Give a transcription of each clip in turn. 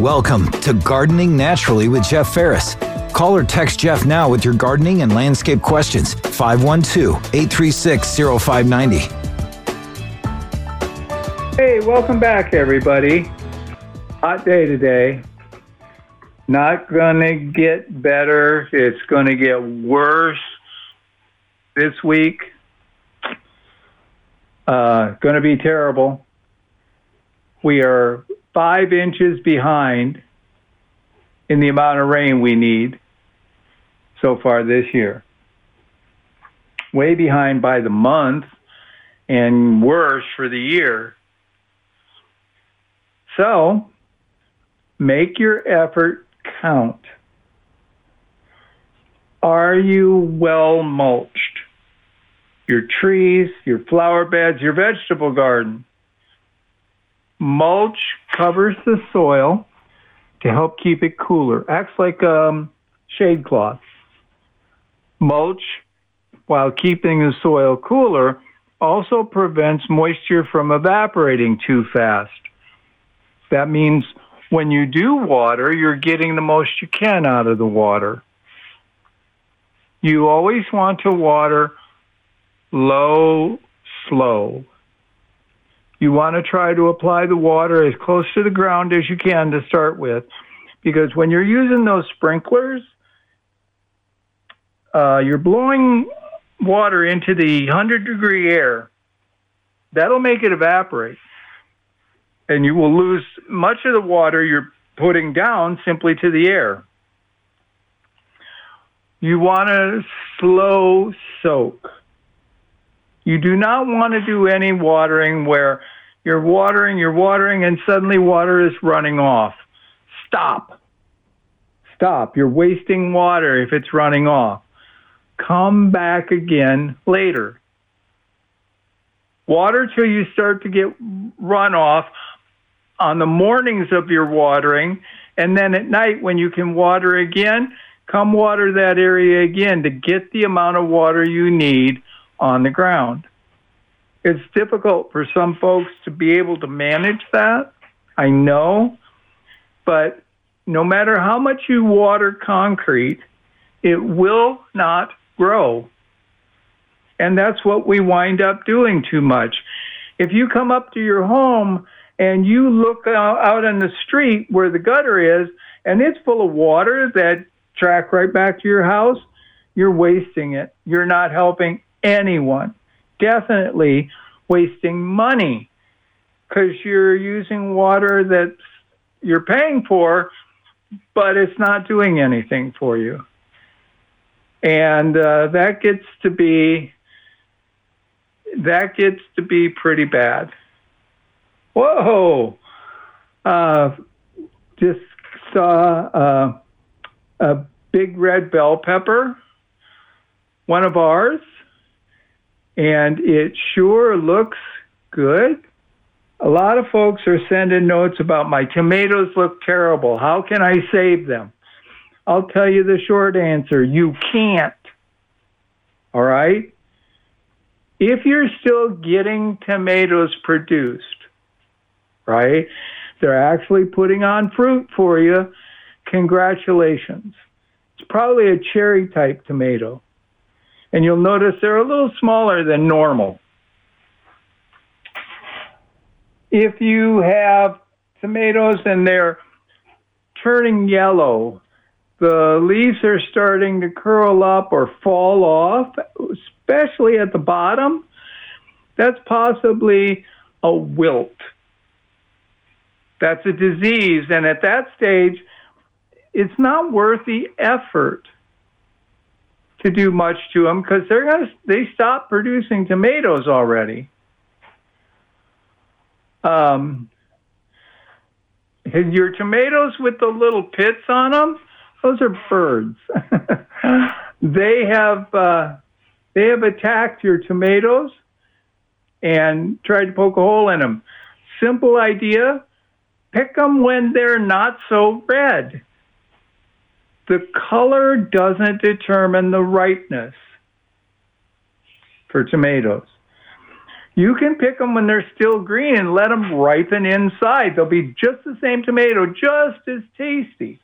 Welcome to Gardening Naturally with Jeff Ferris. Call or text Jeff now with your gardening and landscape questions. 512 836 0590. Hey, welcome back, everybody. Hot day today. Not going to get better. It's going to get worse this week. Uh, going to be terrible. We are five inches behind in the amount of rain we need so far this year. Way behind by the month and worse for the year. So make your effort count. Are you well mulched? Your trees, your flower beds, your vegetable garden. Mulch covers the soil to help keep it cooler. Acts like um, shade cloth. Mulch, while keeping the soil cooler, also prevents moisture from evaporating too fast. That means when you do water, you're getting the most you can out of the water. You always want to water low, slow. You want to try to apply the water as close to the ground as you can to start with, because when you're using those sprinklers, uh, you're blowing water into the 100 degree air. That'll make it evaporate. And you will lose much of the water you're putting down simply to the air. You want to slow soak. You do not want to do any watering where you're watering, you're watering, and suddenly water is running off. Stop. Stop. You're wasting water if it's running off. Come back again later. Water till you start to get runoff on the mornings of your watering, and then at night when you can water again, come water that area again to get the amount of water you need on the ground. It's difficult for some folks to be able to manage that. I know. But no matter how much you water concrete, it will not grow. And that's what we wind up doing too much. If you come up to your home and you look out on the street where the gutter is and it's full of water that track right back to your house, you're wasting it. You're not helping anyone. Definitely wasting money because you're using water that you're paying for, but it's not doing anything for you. And uh, that gets to be that gets to be pretty bad. Whoa! Uh, just saw uh, a big red bell pepper, one of ours, and it sure looks good. A lot of folks are sending notes about my tomatoes look terrible. How can I save them? I'll tell you the short answer you can't. All right? If you're still getting tomatoes produced, right? They're actually putting on fruit for you. Congratulations. It's probably a cherry type tomato and you'll notice they're a little smaller than normal. If you have tomatoes and they're turning yellow, the leaves are starting to curl up or fall off, especially at the bottom, that's possibly a wilt. That's a disease, and at that stage, it's not worth the effort to do much to them because they're gonna they stop producing tomatoes already. Um, your tomatoes with the little pits on them, those are birds. they have uh, they have attacked your tomatoes and tried to poke a hole in them. Simple idea: pick them when they're not so red the color doesn't determine the ripeness for tomatoes. You can pick them when they're still green and let them ripen inside. They'll be just the same tomato, just as tasty.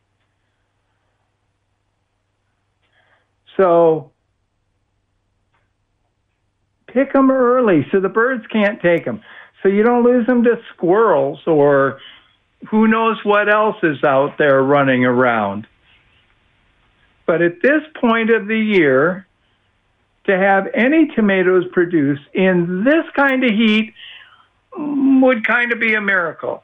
So pick them early so the birds can't take them. So you don't lose them to squirrels or who knows what else is out there running around. But at this point of the year, to have any tomatoes produced in this kind of heat would kind of be a miracle.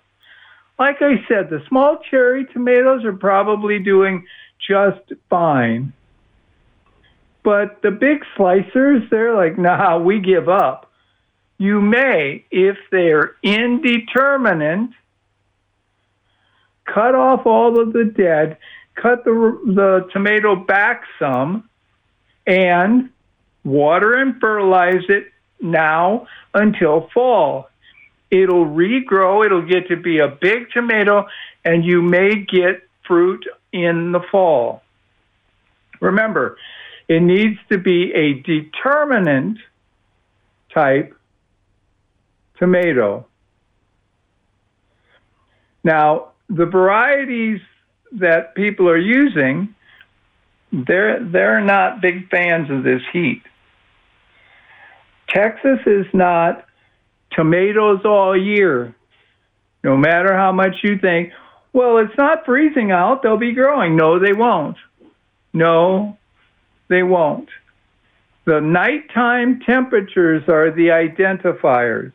Like I said, the small cherry tomatoes are probably doing just fine. But the big slicers, they're like, nah, we give up. You may, if they're indeterminate, cut off all of the dead, cut the, the tomato back some, and water and fertilize it now until fall. It'll regrow, it'll get to be a big tomato, and you may get fruit in the fall. Remember, it needs to be a determinant type tomato. Now, the varieties that people are using, they're, they're not big fans of this heat. Texas is not tomatoes all year. No matter how much you think, well, it's not freezing out, they'll be growing. No, they won't. No, they won't. The nighttime temperatures are the identifiers.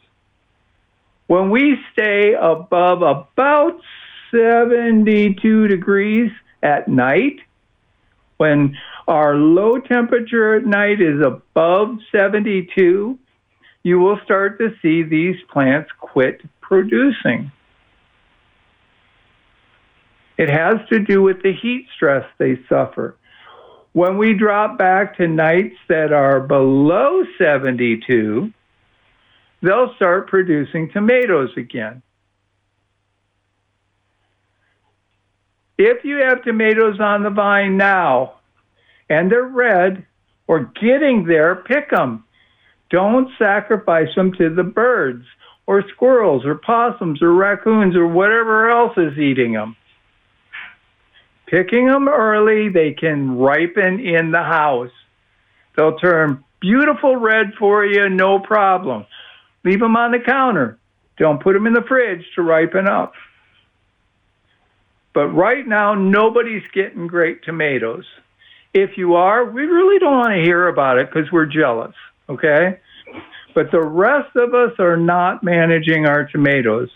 When we stay above about 72 degrees at night, when our low temperature at night is above 72, you will start to see these plants quit producing. It has to do with the heat stress they suffer. When we drop back to nights that are below 72, they'll start producing tomatoes again. If you have tomatoes on the vine now and they're red or getting there, pick them. Don't sacrifice them to the birds or squirrels or possums or raccoons or whatever else is eating them. Picking them early, they can ripen in the house. They'll turn beautiful red for you, no problem. Leave them on the counter. Don't put them in the fridge to ripen up. But right now, nobody's getting great tomatoes. If you are, we really don't want to hear about it because we're jealous, okay? But the rest of us are not managing our tomatoes.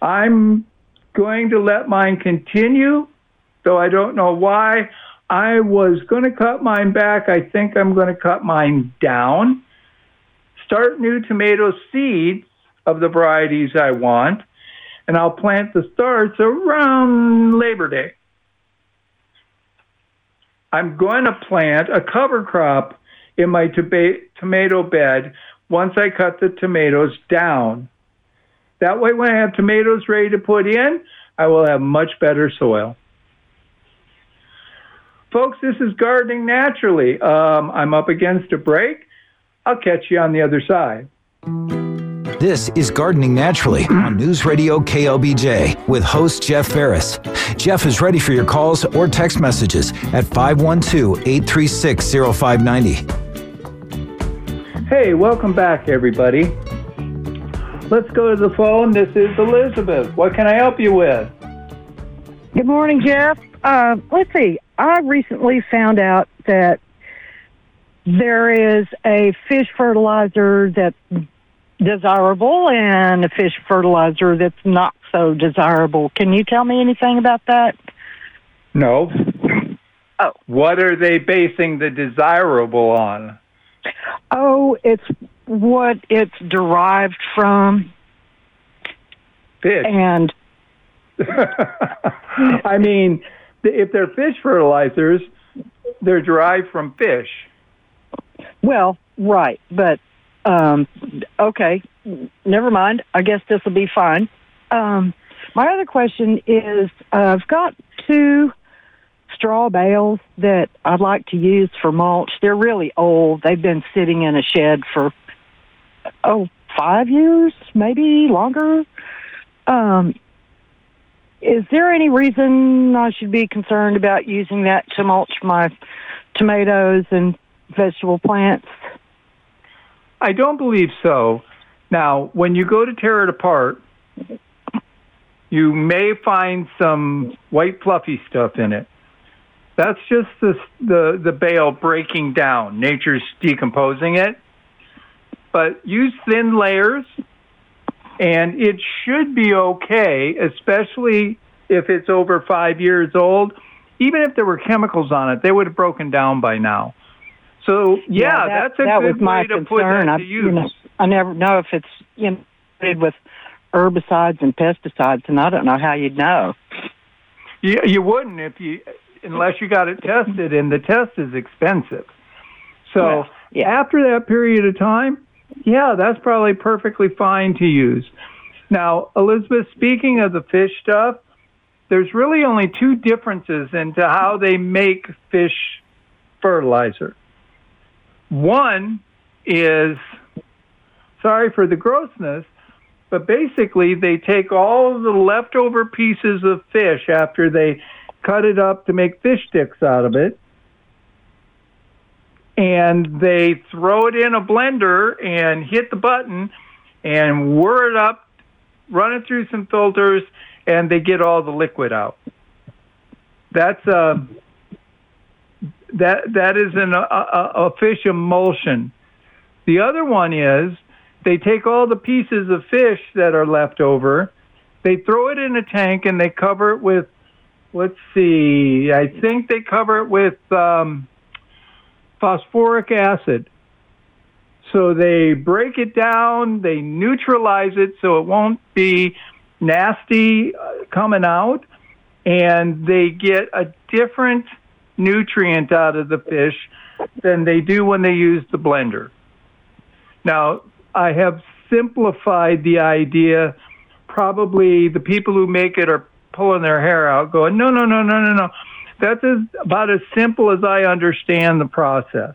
I'm going to let mine continue, though I don't know why. I was going to cut mine back. I think I'm going to cut mine down. Start new tomato seeds of the varieties I want and I'll plant the starts around Labor Day. I'm going to plant a cover crop in my tomato bed once I cut the tomatoes down. That way, when I have tomatoes ready to put in, I will have much better soil. Folks, this is Gardening Naturally. Um, I'm up against a break. I'll catch you on the other side. This is Gardening Naturally on News Radio KLBJ with host Jeff Ferris. Jeff is ready for your calls or text messages at 512 836 0590. Hey, welcome back, everybody. Let's go to the phone. This is Elizabeth. What can I help you with? Good morning, Jeff. Uh, let's see. I recently found out that there is a fish fertilizer that desirable and a fish fertilizer that's not so desirable. Can you tell me anything about that? No. Oh. What are they basing the desirable on? Oh, it's what it's derived from. Fish. And I mean, if they're fish fertilizers, they're derived from fish. Well, right, but um, okay, never mind. I guess this will be fine. Um, my other question is uh, I've got two straw bales that I'd like to use for mulch. They're really old. They've been sitting in a shed for, oh, five years, maybe longer. Um, is there any reason I should be concerned about using that to mulch my tomatoes and vegetable plants? I don't believe so. Now, when you go to tear it apart, you may find some white fluffy stuff in it. That's just the the the bale breaking down. Nature's decomposing it. But use thin layers, and it should be okay, especially if it's over five years old. Even if there were chemicals on it, they would have broken down by now. So yeah, Yeah, that- that's a that good was my way to put concern. that I- to you use. know, I never know if it's you know with herbicides and pesticides, and I don't know how you'd know. You, you wouldn't if you unless you got it tested, and the test is expensive. So Well, yeah. after that period of time, yeah, that's probably perfectly fine to use. Now, Elizabeth, speaking of the fish stuff, there's really only two differences into how they make fish fertilizer. One is sorry for the grossness, but basically they take all the leftover pieces of fish after they cut it up to make fish sticks out of it and they throw it in a blender and hit the button and whir it up run it through some filters and they get all the liquid out. That's uh that that is an a, a, fish emulsion the other one is they take all the pieces of fish that are left over, they throw it in a tank and they cover it with, let's see, I think they cover it with um, phosphoric acid. So they break it down, they neutralize it so it won't be nasty uh, coming out, and they get a different nutrient out of the fish than they do when they use the blender. Now, I have simplified the idea. Probably the people who make it are pulling their hair out, going, no, no, no, no, no, no. That's as, about as simple as I understand the process.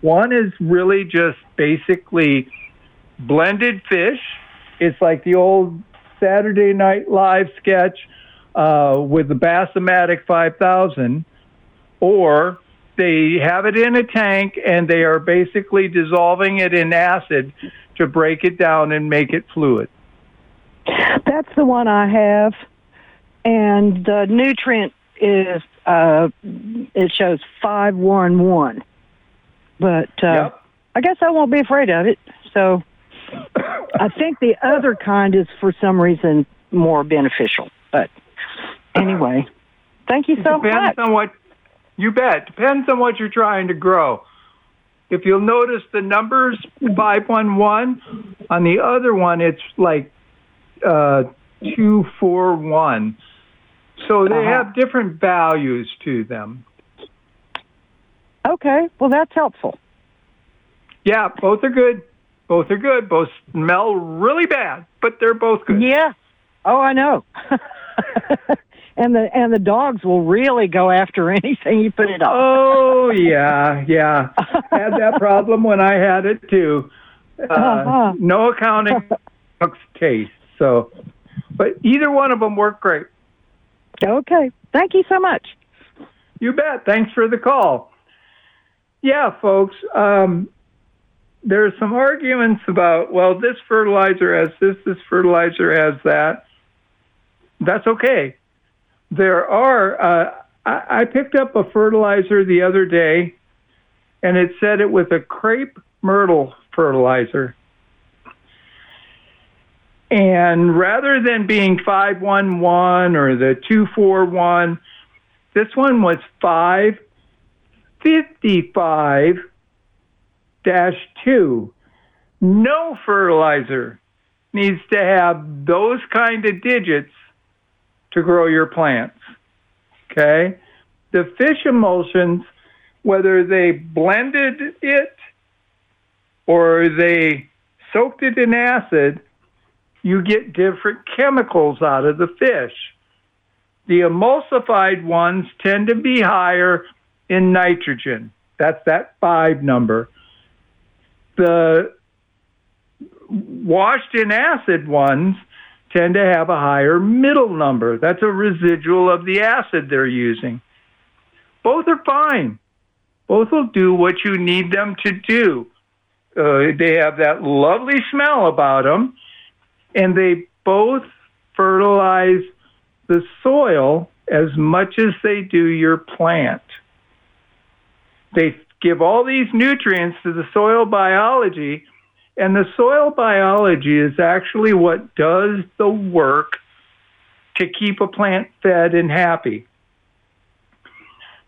One is really just basically blended fish. It's like the old Saturday Night Live sketch uh, with the Bassomatic 5000, or they have it in a tank and they are basically dissolving it in acid to break it down and make it fluid. That's the one I have, and the nutrient is uh, it shows five one one, but uh, Yep. I guess I won't be afraid of it. So I think the other kind is for some reason more beneficial. But anyway, thank you so much. You bet. Depends on what you're trying to grow. If you'll notice the numbers 511, on the other one it's like uh, 241. So they Uh-huh. have different values to them. Okay, well that's helpful. Yeah, both are good. Both are good. Both smell really bad, but they're both good. Yeah. Oh, I know. and the and the dogs will really go after anything you put it on. Oh yeah, yeah. had that problem when I had it too. Uh, Uh-huh. No accounting looks taste. So, but either one of them work great. Okay. Thank you so much. You bet. Thanks for the call. Yeah, folks. Um, there's some arguments about well, this fertilizer has this, this fertilizer has that. That's okay. There are. Uh, I, I picked up a fertilizer the other day, and it said it was a crepe myrtle fertilizer. And rather than being 511 or the 241, this one was 555 2. No fertilizer needs to have those kind of digits to grow your plants. Okay? The fish emulsions, whether they blended it or they soaked it in acid, you get different chemicals out of the fish. The emulsified ones tend to be higher in nitrogen. That's that five number. The washed in acid ones tend to have a higher middle number. That's a residual of the acid they're using. Both are fine. Both will do what you need them to do. Uh, they have that lovely smell about them, and they both fertilize the soil as much as they do your plant. They give all these nutrients to the soil biology, and the soil biology is actually what does the work to keep a plant fed and happy.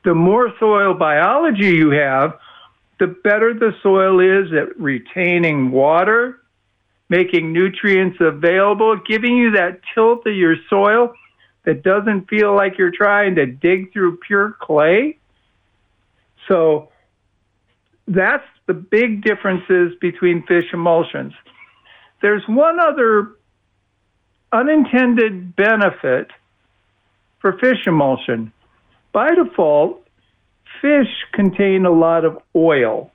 The more soil biology you have, the better the soil is at retaining water, making nutrients available, giving you that tilt of your soil that doesn't feel like you're trying to dig through pure clay. So that's the big differences between fish emulsions. There's one other unintended benefit for fish emulsion. By default, fish contain a lot of oil.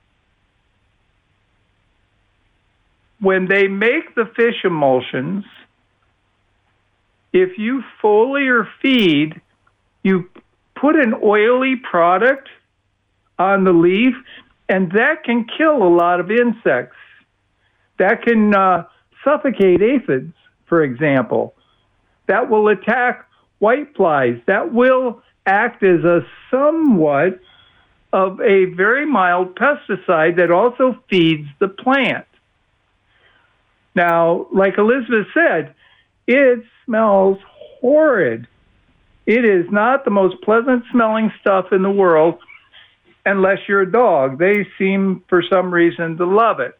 When they make the fish emulsions, if you foliar feed, you put an oily product on the leaf, and that can kill a lot of insects. That can uh, suffocate aphids, for example. That will attack whiteflies. That will act as a somewhat of a very mild pesticide that also feeds the plant. Now, like Elizabeth said, it smells horrid. It is not the most pleasant smelling stuff in the world unless you're a dog. They seem, for some reason, to love it.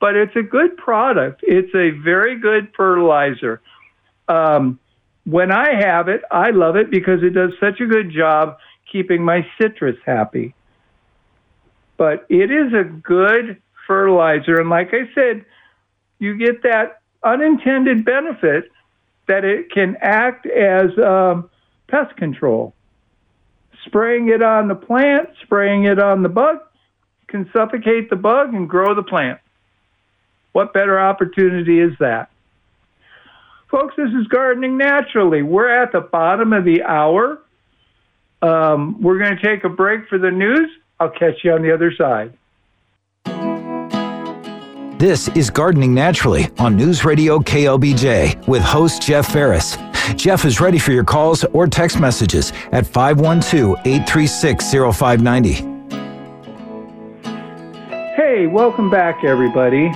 But it's a good product. It's a very good fertilizer. Um, when I have it, I love it because it does such a good job keeping my citrus happy. But it is a good fertilizer. And like I said, you get that unintended benefit that it can act as um, pest control. Spraying it on the plant, spraying it on the bug, can suffocate the bug and grow the plant. What better opportunity is that? Folks, this is Gardening Naturally. We're at the bottom of the hour. Um, we're going to take a break for the news. I'll catch you on the other side. This is Gardening Naturally on News Radio KLBJ with host Jeff Ferris. Jeff is ready for your calls or text messages at 512 836 0590. Hey, welcome back, everybody.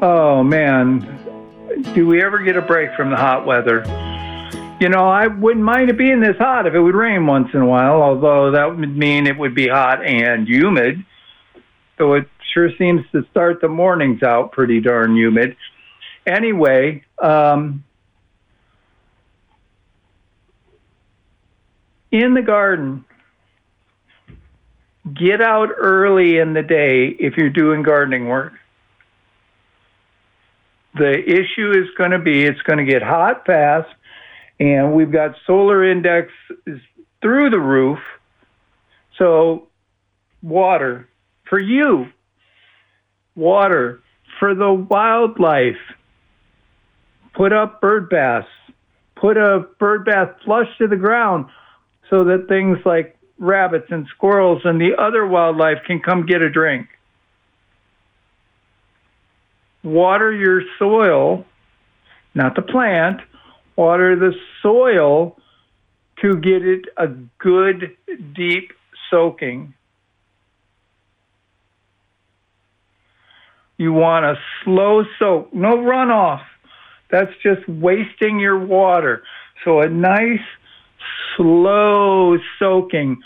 Oh, man, do we ever get a break from the hot weather? You know, I wouldn't mind it being this hot if it would rain once in a while, although that would mean it would be hot and humid. So it sure seems to start the mornings out pretty darn humid. Anyway, um, in the garden, get out early in the day if you're doing gardening work the issue is going to be it's going to get hot fast, and we've got solar index through the roof. So, water for you, water for the wildlife. Put up bird baths. Put a bird bath flush to the ground so that things like rabbits and squirrels and the other wildlife can come get a drink water your soil, not the plant, water the soil to get it a good deep soaking. You want a slow soak, no runoff. That's just wasting your water. So a nice slow soaking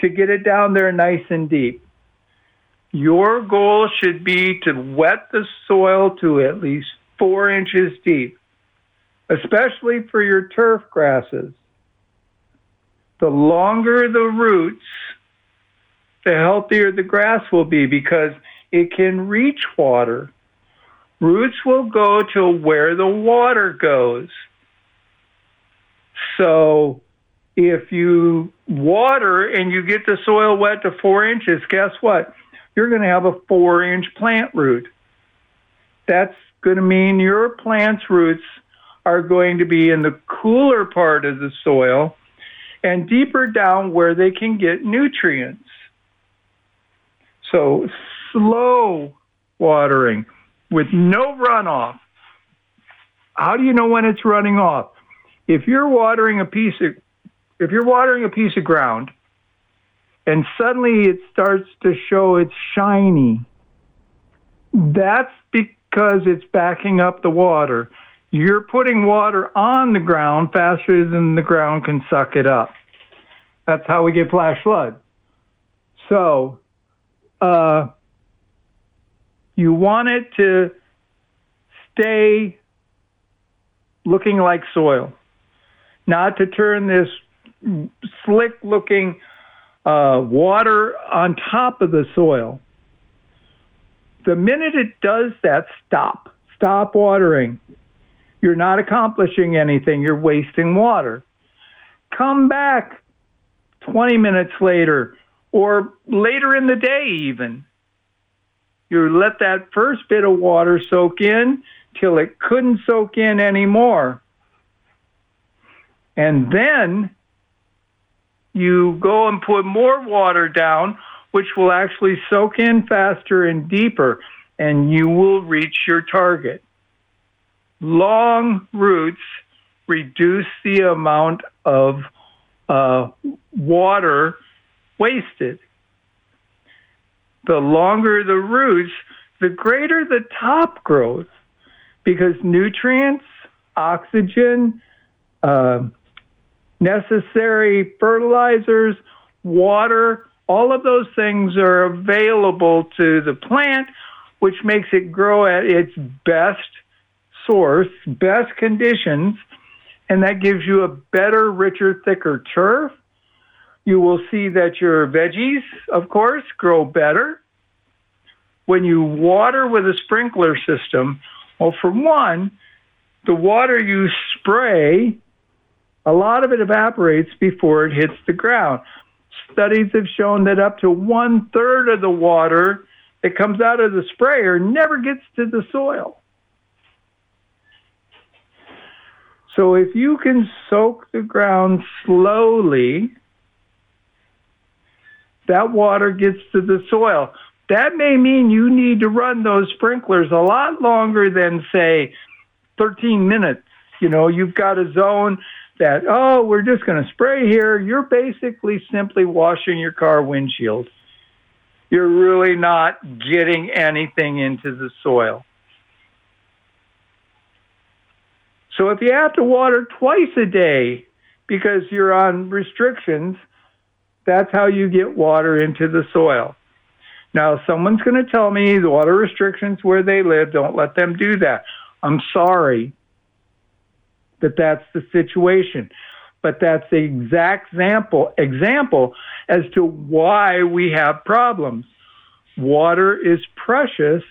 to get it down there nice and deep. Your goal should be to wet the soil to at least four inches deep, especially for your turf grasses. The longer the roots, the healthier the grass will be because it can reach water. Roots will go to where the water goes. So if you water and you get the soil wet to four inches, guess what? you're going to have a four inch plant root. that's going to mean your plant's roots are going to be in the cooler part of the soil and deeper down where they can get nutrients. So, slow watering with no runoff. How do you know when it's running off? If you're watering a piece of if you're watering a piece of ground and suddenly it starts to show it's shiny, that's because it's backing up the water. You're putting water on the ground faster than the ground can suck it up. That's how we get flash flood. So, uh, you want it to stay looking like soil, not to turn this slick looking uh, water on top of the soil. The minute it does that, stop. Stop watering. You're not accomplishing anything, you're wasting water. Come back 20 minutes later or later in the day, even. You let that first bit of water soak in till it couldn't soak in anymore. And then you go and put more water down, which will actually soak in faster and deeper, and you will reach your target. Long roots reduce the amount of uh, water wasted. The longer the roots, the greater the top growth because nutrients, oxygen, uh, necessary fertilizers, water, all of those things are available to the plant, which makes it grow at its best source, best conditions, and that gives you a better, richer, thicker turf. You will see that your veggies, of course, grow better. When you water with a sprinkler system, well, for one, the water you spray a lot of it evaporates before it hits the ground. Studies have shown that up to one third of the water that comes out of the sprayer never gets to the soil. So if you can soak the ground slowly, that water gets to the soil. That may mean you need to run those sprinklers a lot longer than, say, 13 minutes. You know, you've got a zone that, oh, we're just going to spray here, you're basically simply washing your car windshield. You're really not getting anything into the soil. So if you have to water twice a day because you're on restrictions, that's how you get water into the soil. Now, someone's going to tell me the water restrictions where they live, don't let them do that. I'm sorry that that's the situation. But that's the exact example, example as to why we have problems. Water is precious,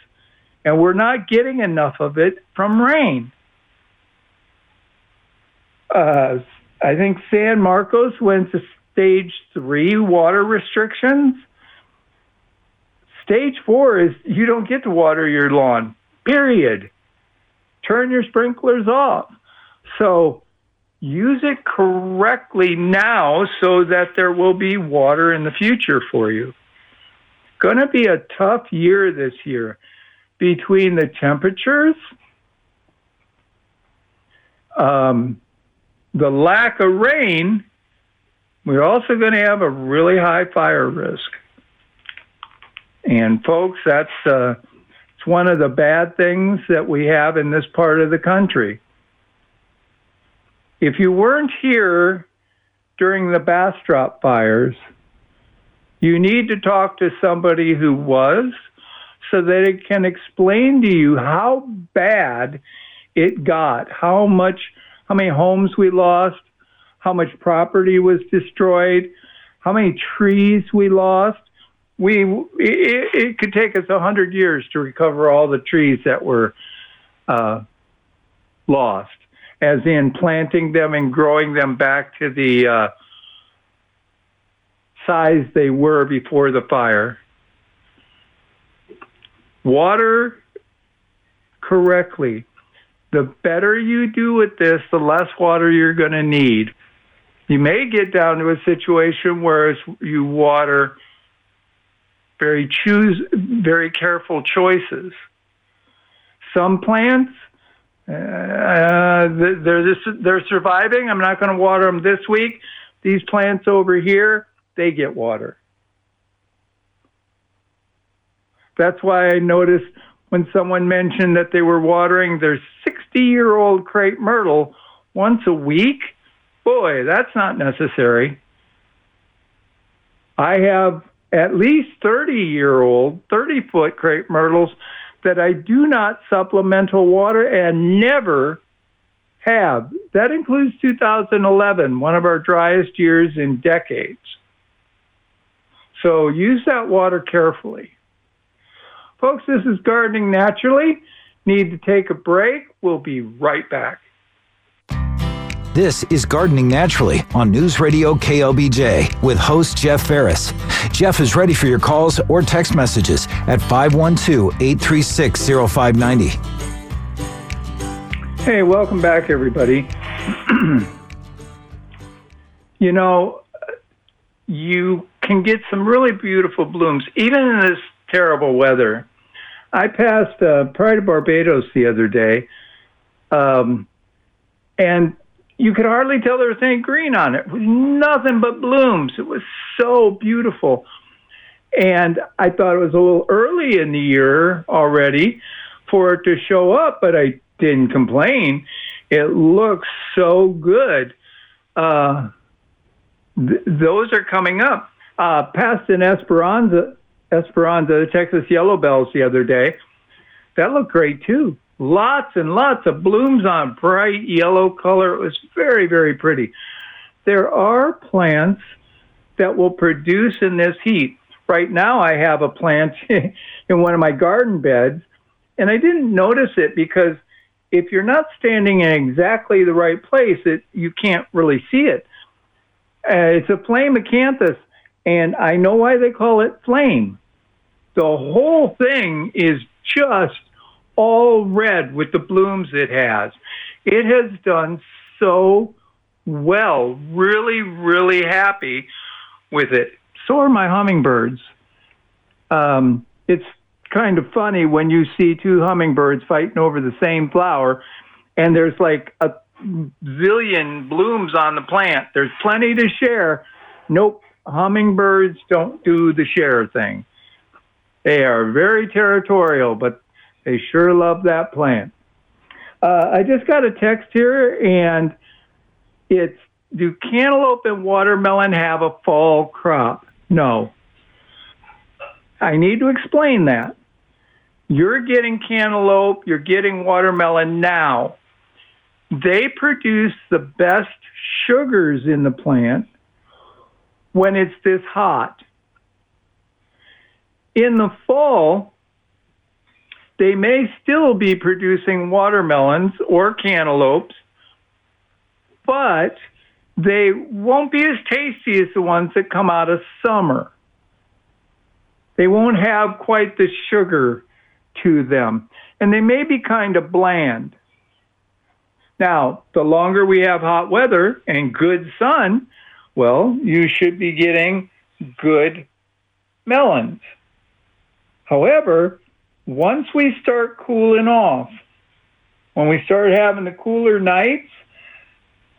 and we're not getting enough of it from rain. Uh, I think San Marcos went to stage three water restrictions. Stage four is you don't get to water your lawn, period. Turn your sprinklers off. So use it correctly now so that there will be water in the future for you. Going to be a tough year this year between the temperatures, um, the lack of rain. We're also going to have a really high fire risk. And folks, that's uh, it's one of the bad things that we have in this part of the country. If you weren't here during the Bastrop fires, you need to talk to somebody who was so that it can explain to you how bad it got, how much, how many homes we lost, how much property was destroyed, how many trees we lost. We it, it could take us a hundred years to recover all the trees that were uh, lost as in planting them and growing them back to the uh, size they were before the fire. Water correctly, the better you do with this, the less water you're going to need. You may get down to a situation where you water very choose very careful choices. Some plants uh, they're they're surviving. I'm not going to water them this week. These plants over here, they get water. That's why I noticed when someone mentioned that they were watering their 60 year old crepe myrtle once a week. Boy, that's not necessary. I have at least 30 year old, 30 foot crepe myrtles that I do not supplemental water and never have. That includes 2011, one of our driest years in decades. So use that water carefully. Folks, this is Gardening Naturally. Need to take a break. We'll be right back. This is Gardening Naturally on News Radio KLBJ with host Jeff Ferris. Jeff is ready for your calls or text messages at 512 836 0590. Hey, welcome back, everybody. you know, you can get some really beautiful blooms, even in this terrible weather. I passed uh, Pride of Barbados the other day, um, and you could hardly tell there was any green on it. It was nothing but blooms. It was so beautiful. And I thought it was a little early in the year already for it to show up, but I didn't complain. It looks so good. Uh, th- those are coming up. Uh, passed an Esperanza, Esperanza, the Texas Yellow Bells the other day. That looked great too lots and lots of blooms on bright yellow color. It was very, very pretty. There are plants that will produce in this heat. Right now, I have a plant in one of my garden beds, and I didn't notice it because if you're not standing in exactly the right place, it, you can't really see it. Uh, it's a flame acanthus, and I know why they call it flame. The whole thing is just all red with the blooms it has. It has done so well. Really, really happy with it. So are my hummingbirds. Um, it's kind of funny when you see two hummingbirds fighting over the same flower, and there's like a zillion blooms on the plant. There's plenty to share. Nope, hummingbirds don't do the share thing. They are very territorial, but they sure love that plant. Uh, I just got a text here, and it's Do cantaloupe and watermelon have a fall crop? No. I need to explain that. You're getting cantaloupe, you're getting watermelon now. They produce the best sugars in the plant when it's this hot. In the fall, they may still be producing watermelons or cantaloupes, but they won't be as tasty as the ones that come out of summer. They won't have quite the sugar to them, and they may be kind of bland. Now, the longer we have hot weather and good sun, well, you should be getting good melons. However, once we start cooling off, when we start having the cooler nights,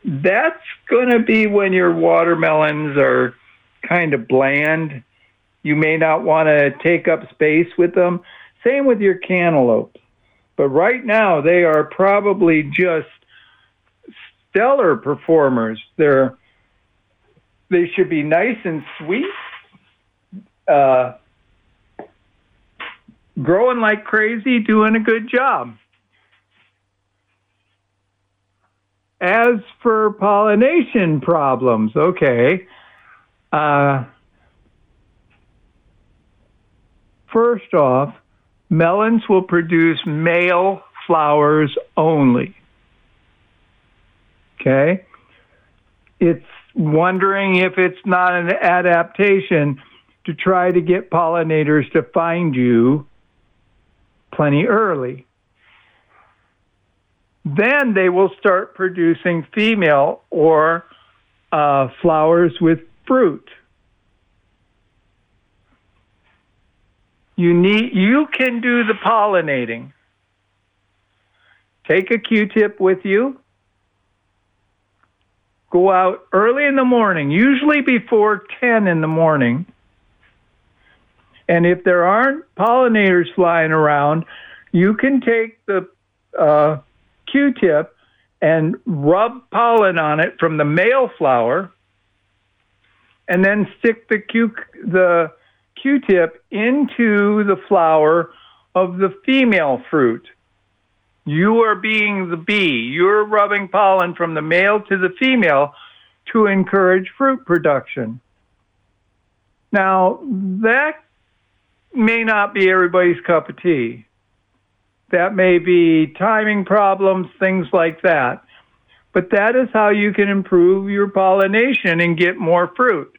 that's going to be when your watermelons are kind of bland. You may not want to take up space with them. Same with your cantaloupes. But right now, they are probably just stellar performers. They're they should be nice and sweet. Uh, growing like crazy, doing a good job. As for pollination problems, okay. Uh, first off, melons will produce male flowers only. Okay? It's wondering if it's not an adaptation to try to get pollinators to find you plenty early. then they will start producing female or uh, flowers with fruit. You need you can do the pollinating. Take a Q-tip with you. Go out early in the morning, usually before 10 in the morning. And if there aren't pollinators flying around, you can take the uh, Q-tip and rub pollen on it from the male flower, and then stick the Q the Q-tip into the flower of the female fruit. You are being the bee. You're rubbing pollen from the male to the female to encourage fruit production. Now, that may not be everybody's cup of tea. That may be timing problems, things like that. But that is how you can improve your pollination and get more fruit.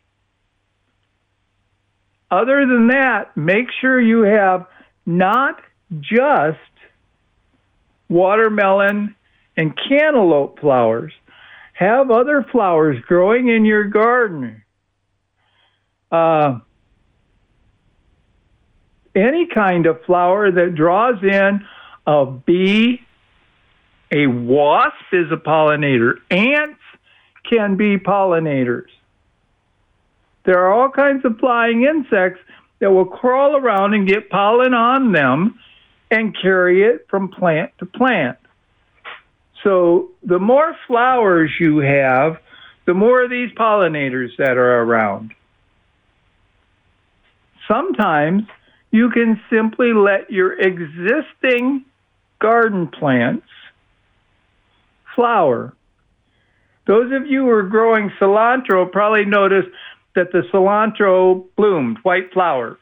Other than that, make sure you have not just watermelon and cantaloupe flowers. Have other flowers growing in your garden. Uh, any kind of flower that draws in a bee, a wasp is a pollinator, ants can be pollinators. There are all kinds of flying insects that will crawl around and get pollen on them and carry it from plant to plant. So the more flowers you have, the more of these pollinators that are around. Sometimes you can simply let your existing garden plants flower. Those of you who are growing cilantro probably noticed that the cilantro bloomed, white flowers.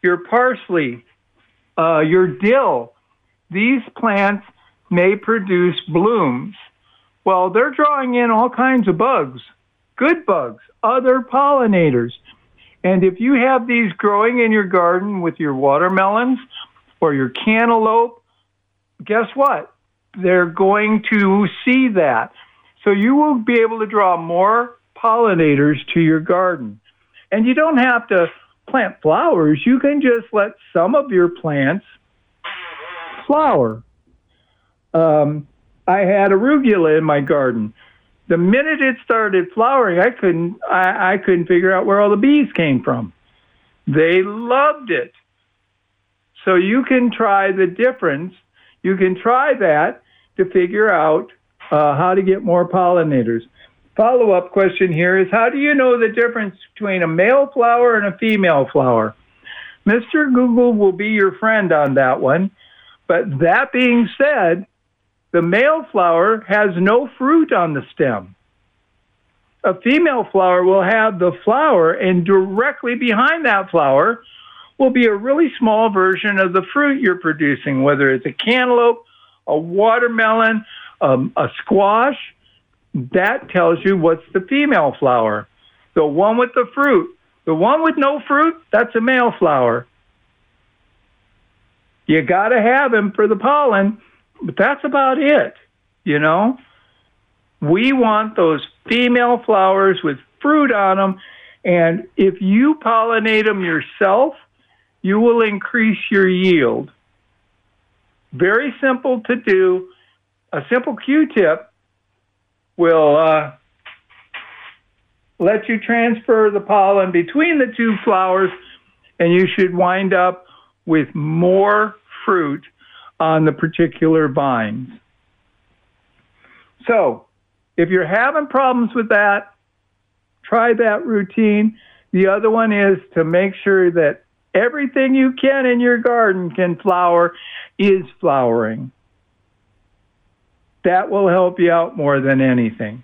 Your parsley, uh, your dill, these plants may produce blooms. Well, they're drawing in all kinds of bugs, good bugs, other pollinators. And if you have these growing in your garden with your watermelons or your cantaloupe, guess what? They're going to see that. So you will be able to draw more pollinators to your garden. And you don't have to plant flowers, you can just let some of your plants flower. Um, I had arugula in my garden the minute it started flowering, I couldn't I, I couldn't figure out where all the bees came from. They loved it. So you can try the difference. You can try that to figure out uh, how to get more pollinators. Follow up question here is how do you know the difference between a male flower and a female flower? Mr. Google will be your friend on that one. But that being said, the male flower has no fruit on the stem. A female flower will have the flower, and directly behind that flower will be a really small version of the fruit you're producing, whether it's a cantaloupe, a watermelon, um, a squash. That tells you what's the female flower. The one with the fruit. The one with no fruit, that's a male flower. You got to have him for the pollen but that's about it, you know? We want those female flowers with fruit on them. And if you pollinate them yourself, you will increase your yield. Very simple to do. A simple Q-tip will uh, let you transfer the pollen between the two flowers, and you should wind up with more fruit on the particular vines. So, if you're having problems with that, try that routine. The other one is to make sure that everything you can in your garden can flower is flowering. That will help you out more than anything.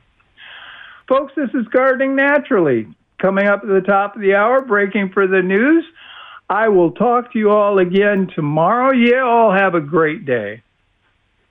Folks, this is Gardening Naturally. Coming up at the top of the hour, breaking for the news. I will talk to you all again tomorrow. You all have a great day.